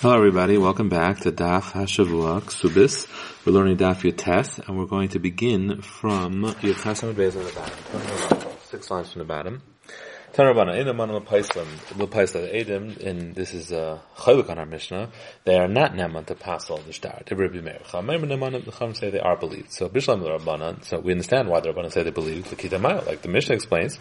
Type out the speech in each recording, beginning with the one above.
Hello everybody, welcome back to Daf Hashavua Kesubos. We're learning Daf Yotes, and we're going to begin from Yotes on the bottom, six lines from the bottom. On Lepaislam, Lepaislam, Edom, and this is a uh, on our Mishnah, they are not Neman to pass all the Neman, the Chum say they are believed. So Bishlam Rabbanan, so we understand why the Rabbanan say they believe, like the Mishnah explains,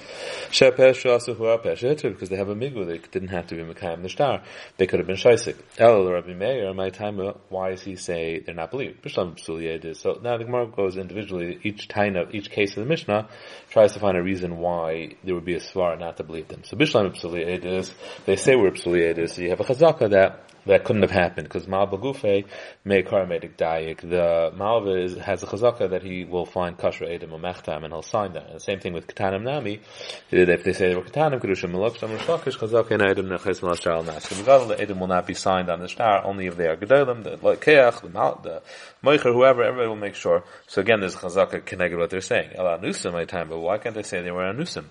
because they have a Migu, they didn't have to be Mekayim the star, they could have been Shaisik. El Rabbi Meir, my time, why does he say they're not believed? Bishlam so now the Gemara goes individually, each time of, each case of the Mishnah, tries to find a reason why there would be a Svar not to believe them. So Bishlam Psuliadis, they say we're Psuliadis, so you have a chazaka that that couldn't have happened because Malva Gufe may karmedik dayik. The Malva is, has a chazaka that he will find kashra edim or mechtam and he'll sign that. And the same thing with katanim nami. If they say they were katanim kedushim malok shamar shakish chazaka and edim neches malashar al nas. The edim will not be signed on the star only if they are gedolim, the keach, the mal, the moicher, whoever. Everybody will make sure. So again, there's chazaka connected what they're saying. El anusim my time, but why can't they say they were anusim?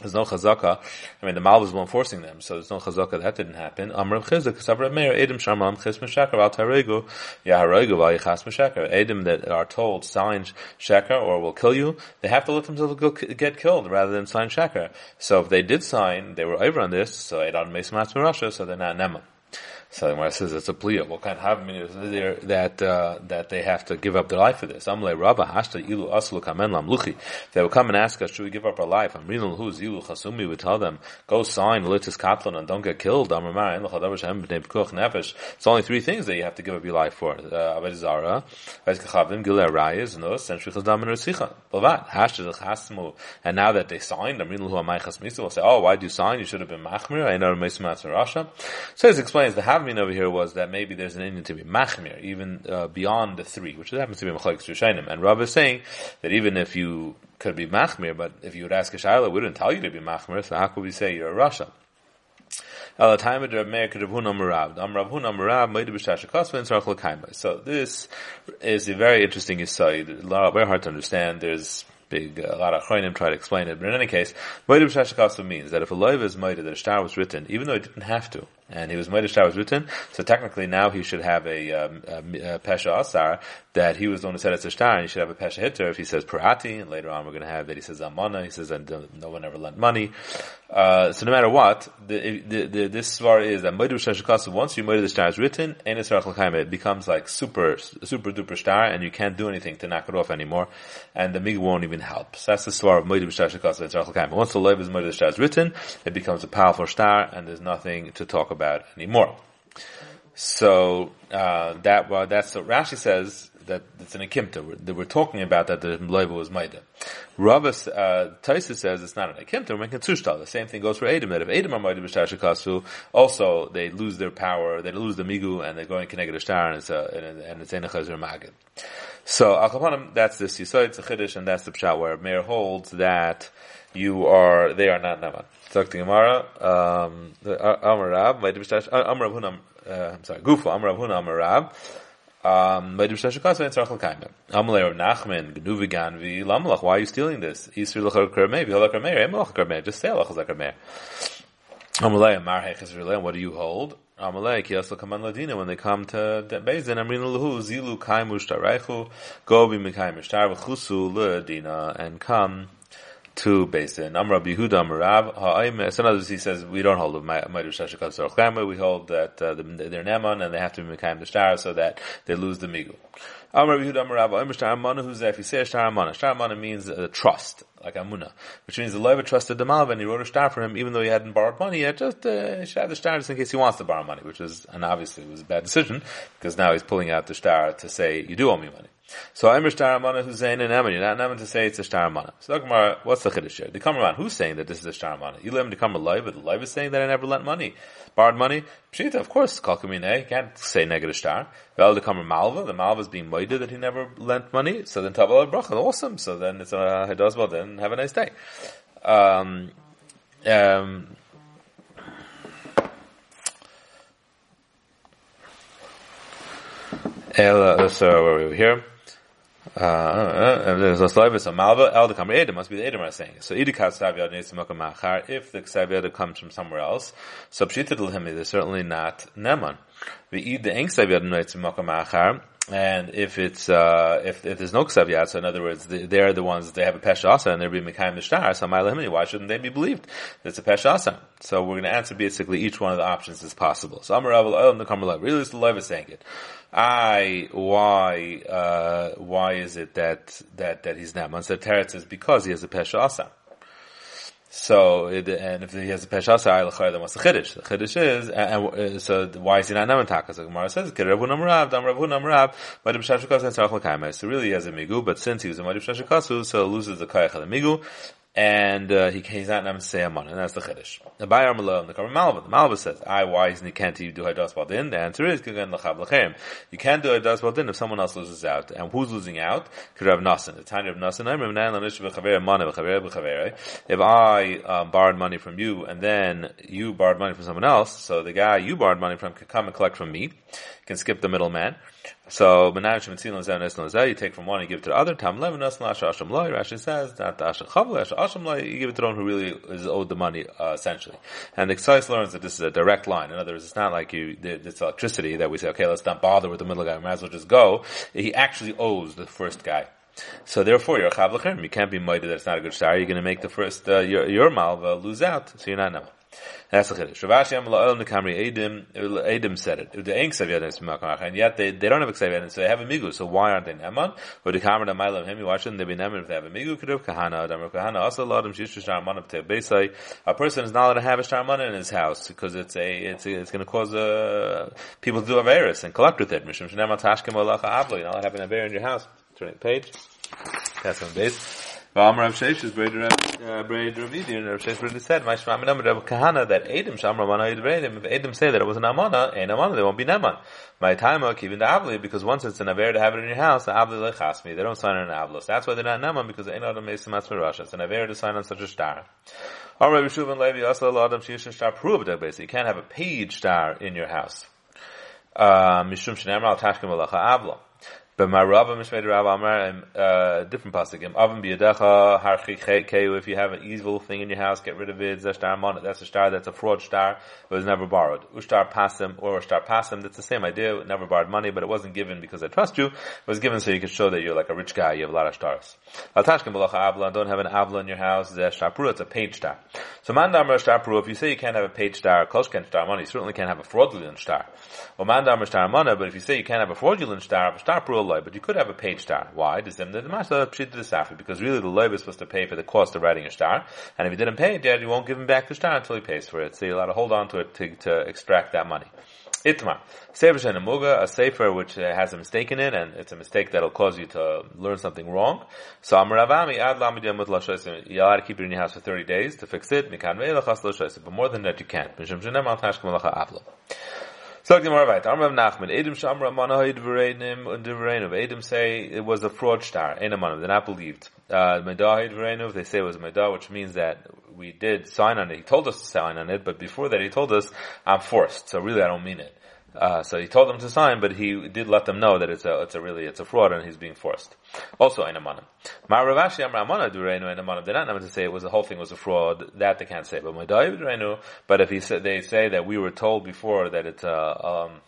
There's no chazaka. I mean, the Malvas were enforcing them, so there's no chazaka. That didn't happen. Amr Chizuk, Sabra Meir, Edim Shamam Chis Meshaker, Al Taregu, Yaharegu, Val Yichas Meshaker. Edim that are told sign Sheker or will kill you, they have to let themselves go get killed rather than sign Sheker. So if they did sign, they were over on this, so Edon Mesim Russia, so they're not Nema. So the Gemara says it's a pliya. What kind of havmin is there that uh, that they have to give up their life for this? Amle Hashta Ilu Aslu Kamen. They would come and ask us, should we give up our life? Amrinal Who's Ilu Chasumi would tell them, go sign Litis Katlan and don't get killed. It's only three things that you have to give up your life for. Uh, Aved Zara, Vezkachavim, Gilei Arayas, Nos, and Shvichas Dam and Resicha. Bavad, Hashta. And now that they signed, Amrinal Hu Amay Chasmisa will say, oh, why do you sign? You should have been Machmir. I know Mesumat Rasha. So it explains the havmin over here was that maybe there's an Indian to be machmir, even uh, beyond the three, which happens to be machlekes Shushanim. And Rav is saying that even if you could be machmir, but if you would ask a shayla, we wouldn't tell you to be machmir, so how could we say you're a Rasha? So this is a very interesting aside. Very hard to understand. There's big, uh, a lot of chayim try to explain it, but in any case, Shashakasa means that if a loiv is Moedim, that a star was written, even though it didn't have to, and he was was written, so technically now he should have a, um, a, a Pesha Asar, that he was the one who said it's a star, and he should have a Pesha Hitter if he says Parati, and later on we're going to have that he says Amana, he says that no one ever lent money. Uh, so no matter what, the, the, the, this svar is that Moedim Shashakasa, once you Moedim the is written, and it's it becomes like super, super duper star, and you can't do anything to knock it off anymore, and the mig won't even help. So that's the star of Moedim Shashakasa and. Once the Lev is Moedim Shtar is written, it becomes a powerful star and there's nothing to talk about anymore. So, uh, that, that's what Rashi says, that it's an akimta, that we're talking about that the Lev was Maida. Ravas, uh, Taisa says it's not an akimta, we're making. The same thing goes for Edom, that if Edom are Maida B'Shashakasu, also they lose their power, they lose the migu, and they're going negative star, and it's a, and it's a magid. So Akapanim, that's the Yisoid, it's a Chiddush, and that's the Pshat where Meir holds that you are, they are not Naman. Talk to Gemara, um, Amar Rab, Amar Rav Hunam, uh, I'm sorry, Gufa, Amar Rav Hunam, Rab, um, why are you stealing this? Just say what do you hold? When they come to Bezin, Amrina Lahu, Zilu Kaimu Shtarechu, Gobi Mikaim Shtar, V'chusu Ladina, and come to Bezin. Amra Bihuda Amarav, Ha'im, sometimes he says, we don't hold Maidu Shashakat Sorach we hold that uh, they're Neman, and they have to be Mikaim the Shtar, so that they lose the Migu. Amar Yehuda Amar Rabba Who's if you say Shtar Amana Shtar Amana means uh, trust like Amuna which means the Levi trusted the Malva and he wrote a star for him even though he hadn't borrowed money yet just uh, he should have the star just in case he wants to borrow money which is and obviously it was a bad decision because now he's pulling out the star to say you do owe me money so Amr Shtar Amana Hussein and Emin. You're not Emin to say it's a Shtar Amana. So Gemara, what's the Chiddush here? The Kamaraman, who's saying that this is a Shtar Amana? You let him to come alive, but the life is saying that I never lent money. Borrowed money? Pshita, of course, Kalkamine, can't say negative star. Vel the Kamar Malva, the Malva is being moided that he never lent money. So then Taval Bracha, awesome. So then it's a does well then, have a nice day. Um, um, so where are we here? Uh, there's a slave, a malva, el the Edom, must be the are saying it. So nesimaka machar, if the savyad comes from somewhere else, so they're certainly not neman. We eat the eng savyad nesimaka machar, and if it's uh, if, if there's no ksav so in other words, they, are the ones they have a peshasa and they're being mekayim shtar. So my why shouldn't they be believed? It's a peshasa. So we're going to answer basically each one of the options as possible. So Amar Rav the Kamarlav. Really, it's the Lev is saying it. I why uh, why is it that that that he's not? So Teretz is because he has a peshasa. So, it, and if he has a peshasa, I then what's the chiddush? The chiddush is, and, and, uh, so why is he not naman So Gemara says, "Ravu namrav, dam namrav, but b'shashikasu and tzarach l'kaimai." So really, he has a migu, but since he was a madi b'shashikasu, so loses the kayach of the migu, and uh, he he's not nam seyamon, and that's the chiddush. The bayar malov, the kamer malva, the malva says, "I why isn't he can't he do hadas baldin?" The answer is kigan lachab lachem. You can't do hadas baldin if someone else loses out, and who's losing out? Could have nasan. The tiny of nasan. If I um, borrowed money from you and then you borrowed money from someone else, so the guy you borrowed money from can come and collect from me, can skip the middleman. So you take from one and give it to the other. Rashi says Asham you give it to the one who really is owed the money uh, essentially. And the Ksais learns that this is a direct line. In other words, it's not like you it's electricity that we say, okay, let's not bother with the middle guy. We might as well just go. He actually owes the first guy. So therefore, you're chav You can't be moided that it's not a good star. You're going to make the first uh, your your malva lose out, so you're not knowing. That's the chiddush. Ravashi Am La'el Nekamri Edim Edim said it. The Eng Sav Yadim Smakach, and yet they, they don't have a Ksav Yadim, so they have a Migu. So why aren't they Neman? Or the Kamar Mailam Him? Why shouldn't they be Neman if they have a Migu? Keduv Kahana Adam Kahana also Ladam Shishu Shtar Mana Beisai. A person is not allowed to have a Shtar Mana in his house because it's a it's a, it's going to cause uh, people to do Averis and collect with it. Mishum Shnema Tashkim Olacha Avlo. You're not having a bear in your house. Turn it page. That's on base. V'am Rav Sheish is braid Rav uh, braid Ravidi, and Rav Sheish really said, "My shema minam Rav Kahana that Edom sham Ramana Yidreidim. If Edom say that it was an Amana, ain't Amana, they won't be Neman. My time keeping the Avli because once it's an Aver to have it in your house, the Avli lechasmi. They don't sign on an Avlos. That's why they're not Neman because ain't Adam Mesim Atzmirasha. It's an Aver to sign on such a star. Or Rabbi Shuvin Levi also Adam Shish star that basically you can't have a page star in your house. Uh, Mishum Shnei Amral Tashkim Avlo. But my Rabba Mishmei Rabba Amar, uh, different pasuk. Avim biyadecha harchi keu. If you have an evil thing in your house, get rid of it. Zeshtar mon. That's a star. That's a fraud star. It was never borrowed. Ushtar pasim or ushtar pasim. That's the same idea. Never borrowed money, but it wasn't given because I trust you. It was given so you could show that you're like a rich guy. You have a lot of stars. Al tashkim b'lacha avla. Don't have an avla in your house. Zeshtar pru. It's a page star. So mandamar star pru. If you say you can't have a page star, koshken star money, you certainly can't have a fraudulent star. Well, mandamar star mana. But if you say you can't have a fraudulent star, star pru but you could have a page star. Why? Because really the loib is supposed to pay for the cost of writing a star, and if he didn't pay it yet, you won't give him back the star until he pays for it. So you're allowed to hold on to it to, to extract that money. Itmar. Sefer Shenamuga, a sefer which has a mistake in it, and it's a mistake that'll cause you to learn something wrong. So Amaravami, ad lamidiyam with lashosim. You're allowed to keep it in your house for 30 days to fix it. Mikan But more than that, you can't. The more weiter. Amram Nachman, Edom Shamra Manahoid Verenim und Verenov. Edom say it was a fraud star. Enamanov, they're not believed. Uh, Medahid Verenov, they say it was Medah, which means that we did sign on it. He told us to sign on it, but before that he told us, I'm forced. So really I don't mean it. Uh, so he told them to sign, but he did let them know that it's a, it's a really, it's a fraud and he's being forced. Also, Einamana. Ma'aravashi Amramana Dureinu Einamana. They're not to say it was, the whole thing was a fraud. That they can't say. But Madaib Dureinu, but if he said, they say that we were told before that it's, uh, um,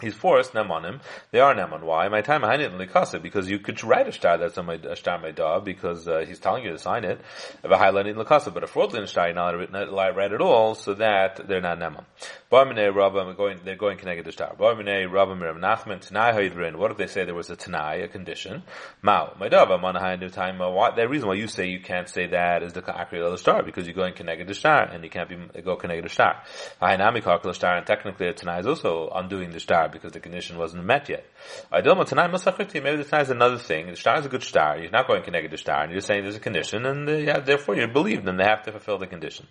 he's forced nemanim. They are neman. Why? My time it in likasa because you could write a star that's a, a star my dog because uh, he's telling you to sign it. Of a highlighting likasa, but a fraudulent star you're not write at all, so that they're not neman. Barmine Rabba, going, they're going connected to star. Barmine Rabba Mirav Nachman Tanai Haidrin. What if they say there was a Tanai, a condition? Mao Maidava Manahai New Time. What the reason why you say you can't say that is the Akri of the star because you're going connected to star and you can't be go connected to star. Hainami Kakla star and technically a Tanai is also undoing the star because the condition wasn't met yet. I don't know, tonight Maybe the is another thing. The star is a good star. You're not going to star and you're saying there's a condition and uh, yeah, therefore you're believed and they have to fulfill the condition.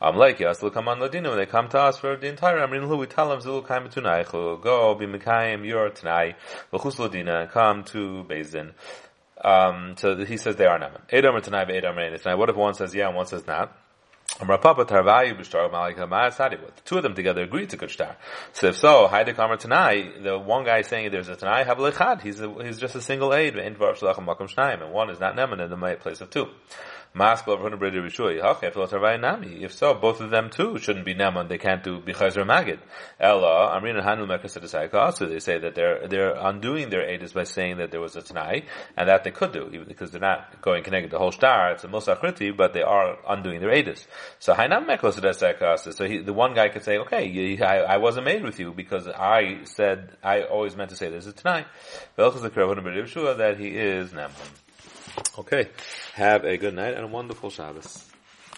I'm like, yes, they'll come on Ladino when they come to us for the entire Amrin Hu, we tell them, Zulu Kaim Tunai, go, be Mekayim, your Tanai, V'chus Ladina, come to Bezdin. Um, so he says they are Naman. Edom or Tanai, Edom or Tanai. What if one says yeah and one says not? The two of them together agreed to star. So if so, Haide Kamar Tanai, the one guy saying there's a Tanai, have a He's, he's just a single aid, and one is not Neman in the place of two. If so, both of them too shouldn't be Neman. They can't do Bichaz or Magid. Ella, Amrin and Hanul Also, they say that they're they're undoing their aid by saying that there was a Tanai, and that they could do, even because they're not going connected the whole star. It's a Musachriti, but they are undoing their aidis. So Hainam Mekos So he, the one guy could say, okay, I, I wasn't made with you because I said I always meant to say there's a Tanai. That he is Neman. Okay. Have a good night and a wonderful Shabbos.